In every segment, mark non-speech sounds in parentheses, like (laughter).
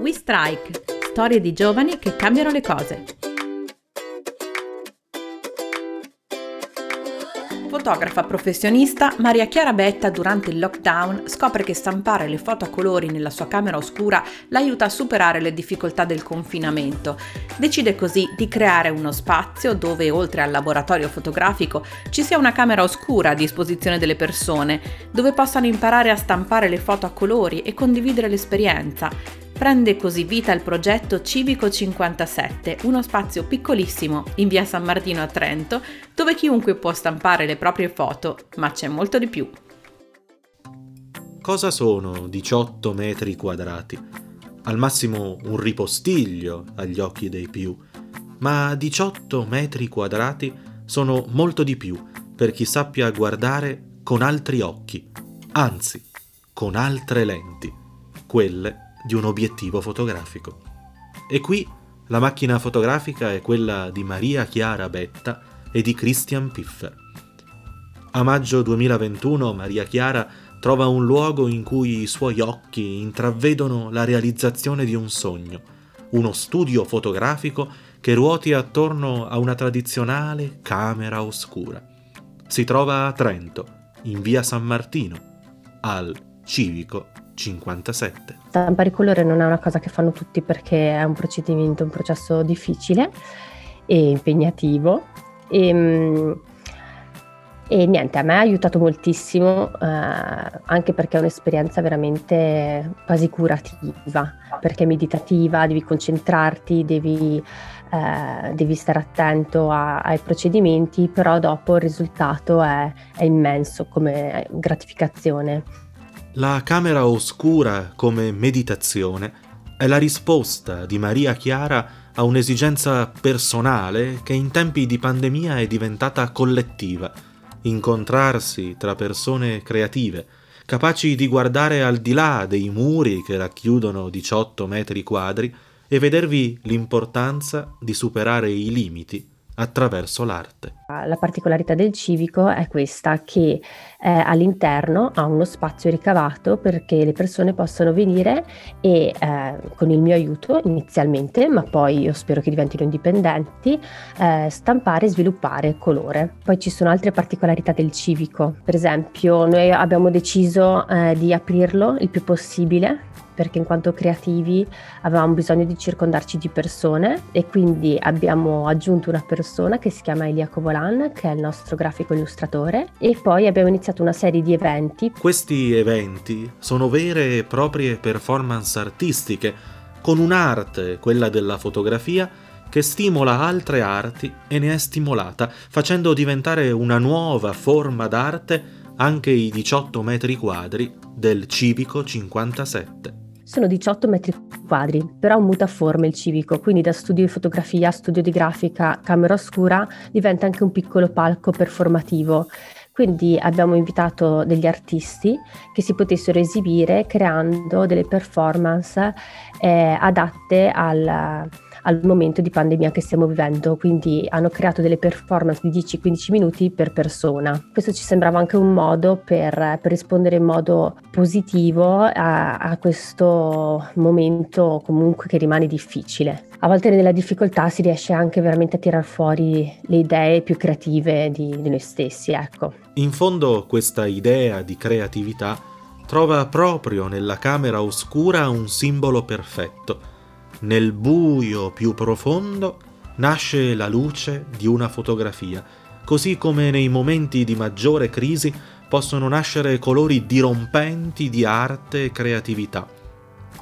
We Strike, storie di giovani che cambiano le cose. Fotografa professionista, Maria Chiara Betta durante il lockdown scopre che stampare le foto a colori nella sua camera oscura l'aiuta a superare le difficoltà del confinamento. Decide così di creare uno spazio dove, oltre al laboratorio fotografico, ci sia una camera oscura a disposizione delle persone, dove possano imparare a stampare le foto a colori e condividere l'esperienza. Prende così vita il progetto Civico 57, uno spazio piccolissimo in via San Martino a Trento, dove chiunque può stampare le proprie foto, ma c'è molto di più. Cosa sono 18 metri quadrati? Al massimo un ripostiglio agli occhi dei più, ma 18 metri quadrati sono molto di più per chi sappia guardare con altri occhi, anzi, con altre lenti, quelle di un obiettivo fotografico. E qui la macchina fotografica è quella di Maria Chiara Betta e di Christian Piffer. A maggio 2021 Maria Chiara trova un luogo in cui i suoi occhi intravedono la realizzazione di un sogno, uno studio fotografico che ruoti attorno a una tradizionale camera oscura. Si trova a Trento, in via San Martino, al Civico 57. Stampare il colore non è una cosa che fanno tutti perché è un procedimento, un processo difficile e impegnativo. E, ehm, e niente, a me ha aiutato moltissimo, eh, anche perché è un'esperienza veramente quasi curativa, perché è meditativa, devi concentrarti, devi, eh, devi stare attento a, ai procedimenti, però dopo il risultato è, è immenso come gratificazione. La camera oscura come meditazione è la risposta di Maria Chiara a un'esigenza personale che in tempi di pandemia è diventata collettiva, incontrarsi tra persone creative, capaci di guardare al di là dei muri che racchiudono 18 metri quadri e vedervi l'importanza di superare i limiti attraverso l'arte. La particolarità del civico è questa, che eh, all'interno ha uno spazio ricavato perché le persone possano venire e eh, con il mio aiuto inizialmente, ma poi io spero che diventino indipendenti, eh, stampare e sviluppare colore. Poi ci sono altre particolarità del civico, per esempio noi abbiamo deciso eh, di aprirlo il più possibile perché in quanto creativi avevamo bisogno di circondarci di persone e quindi abbiamo aggiunto una persona che si chiama Elia Covolan, che è il nostro grafico illustratore, e poi abbiamo iniziato una serie di eventi. Questi eventi sono vere e proprie performance artistiche, con un'arte, quella della fotografia, che stimola altre arti e ne è stimolata, facendo diventare una nuova forma d'arte anche i 18 metri quadri del Civico 57 sono 18 metri quadri, però muta forma il civico, quindi da studio di fotografia, studio di grafica, camera oscura diventa anche un piccolo palco performativo. Quindi abbiamo invitato degli artisti che si potessero esibire creando delle performance eh, adatte al, al momento di pandemia che stiamo vivendo, quindi hanno creato delle performance di 10-15 minuti per persona. Questo ci sembrava anche un modo per, per rispondere in modo positivo a, a, questo momento comunque che rimane difficile. A volte nella difficoltà si riesce anche veramente a tirar fuori le idee più creative di, di noi stessi, ecco. In fondo questa idea di creatività trova proprio nella camera oscura un simbolo perfetto nel buio più profondo nasce la luce di una fotografia, così come nei momenti di maggiore crisi possono nascere colori dirompenti di arte e creatività.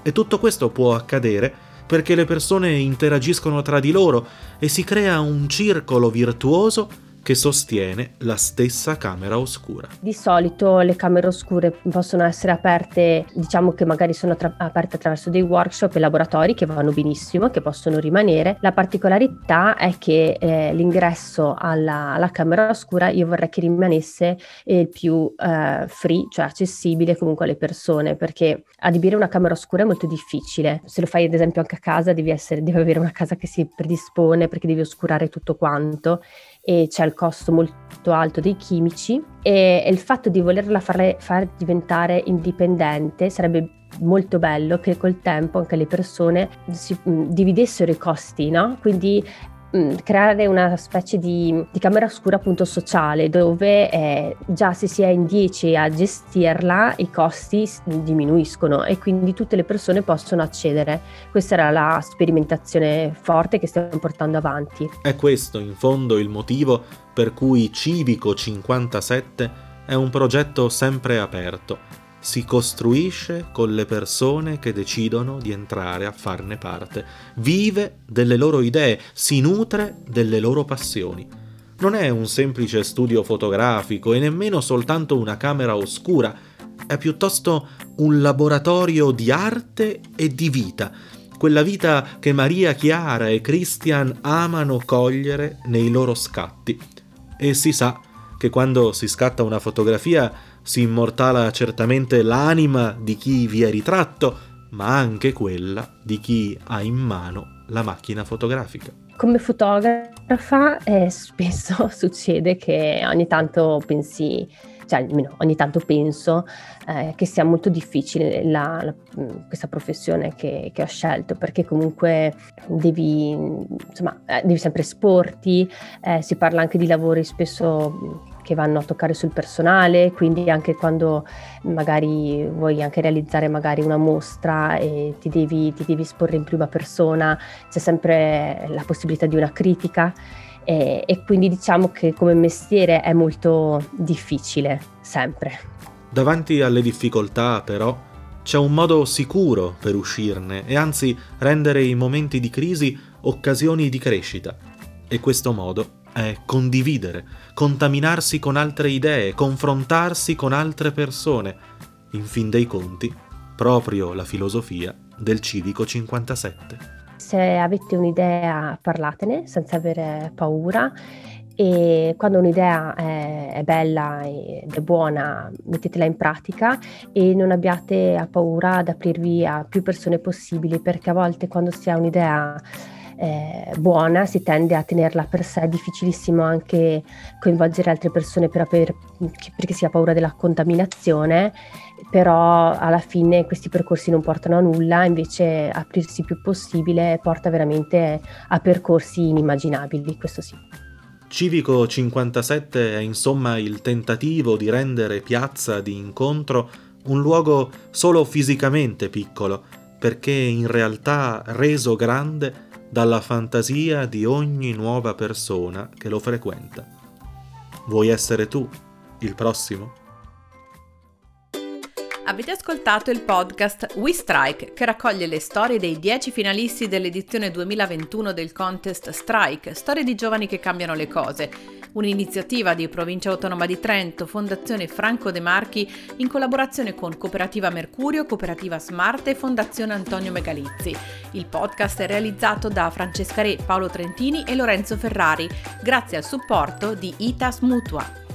E tutto questo può accadere perché le persone interagiscono tra di loro e si crea un circolo virtuoso che sostiene la stessa camera oscura. Di solito le camere oscure possono essere aperte, diciamo che magari sono tra- aperte attraverso dei workshop e laboratori che vanno benissimo, che possono rimanere. La particolarità è che eh, l'ingresso alla, alla, camera oscura io vorrei che rimanesse il più eh, free, cioè accessibile comunque alle persone, perché adibire una camera oscura è molto difficile. Se lo fai ad esempio anche a casa devi, essere, devi avere una casa che si predispone perché devi oscurare tutto quanto e c'è il costo molto alto dei chimici e, il fatto di volerla fare, far diventare indipendente sarebbe molto bello che col tempo anche le persone si mh, dividessero i costi, no? Quindi creare una specie di, di, camera oscura appunto sociale dove eh, già se si è in 10 a gestirla i costi diminuiscono e quindi tutte le persone possono accedere. Questa era la sperimentazione forte che stiamo portando avanti. È questo in fondo il motivo per cui Civico 57 è un progetto sempre aperto si costruisce con le persone che decidono di entrare a farne parte, vive delle loro idee, si nutre delle loro passioni. Non è un semplice studio fotografico e nemmeno soltanto una camera oscura, è piuttosto un laboratorio di arte e di vita, quella vita che Maria Chiara e Christian amano cogliere nei loro scatti. E si sa che quando si scatta una fotografia si immortala certamente l'anima di chi vi è ritratto, ma anche quella di chi ha in mano la macchina fotografica. Come fotografa eh, spesso (laughs) succede che ogni tanto pensi, cioè almeno ogni tanto penso eh, che sia molto difficile la, la, questa professione che, che, ho scelto perché comunque devi, insomma, eh, devi sempre esporti, eh, si parla anche di lavori spesso che vanno a toccare sul personale, quindi anche quando magari vuoi anche realizzare magari una mostra e ti devi, ti devi esporre in prima persona, c'è sempre la possibilità di una critica e, e quindi diciamo che come mestiere è molto difficile, sempre. Davanti alle difficoltà però c'è un modo sicuro per uscirne e anzi rendere i momenti di crisi occasioni di crescita. E questo modo è condividere, contaminarsi con altre idee, confrontarsi con altre persone. In fin dei conti, proprio la filosofia del civico 57. Se avete un'idea parlatene senza avere paura e quando un'idea è, è, bella ed è buona mettetela in pratica e non abbiate paura ad aprirvi a più persone possibili perché a volte quando si ha un'idea eh, buona si tende a tenerla per sé, è difficilissimo anche coinvolgere altre persone per aver, perché si ha paura della contaminazione, però alla fine questi percorsi non portano a nulla, invece aprirsi più possibile porta veramente a percorsi inimmaginabili, questo sì. Civico 57 è insomma il tentativo di rendere piazza di incontro un luogo solo fisicamente piccolo, perché in realtà reso grande dalla fantasia di ogni nuova persona che lo frequenta. Vuoi essere tu il prossimo? Avete ascoltato il podcast We Strike che raccoglie le storie dei 10 finalisti dell'edizione 2021 del contest Strike, storie di giovani che cambiano le cose, un'iniziativa di Provincia Autonoma di Trento, Fondazione Franco De Marchi in collaborazione con Cooperativa Mercurio, Cooperativa Smart e Fondazione Antonio Megalizzi. Il podcast è realizzato da Francesca Re, Paolo Trentini e Lorenzo Ferrari, grazie al supporto di ITAS Mutua.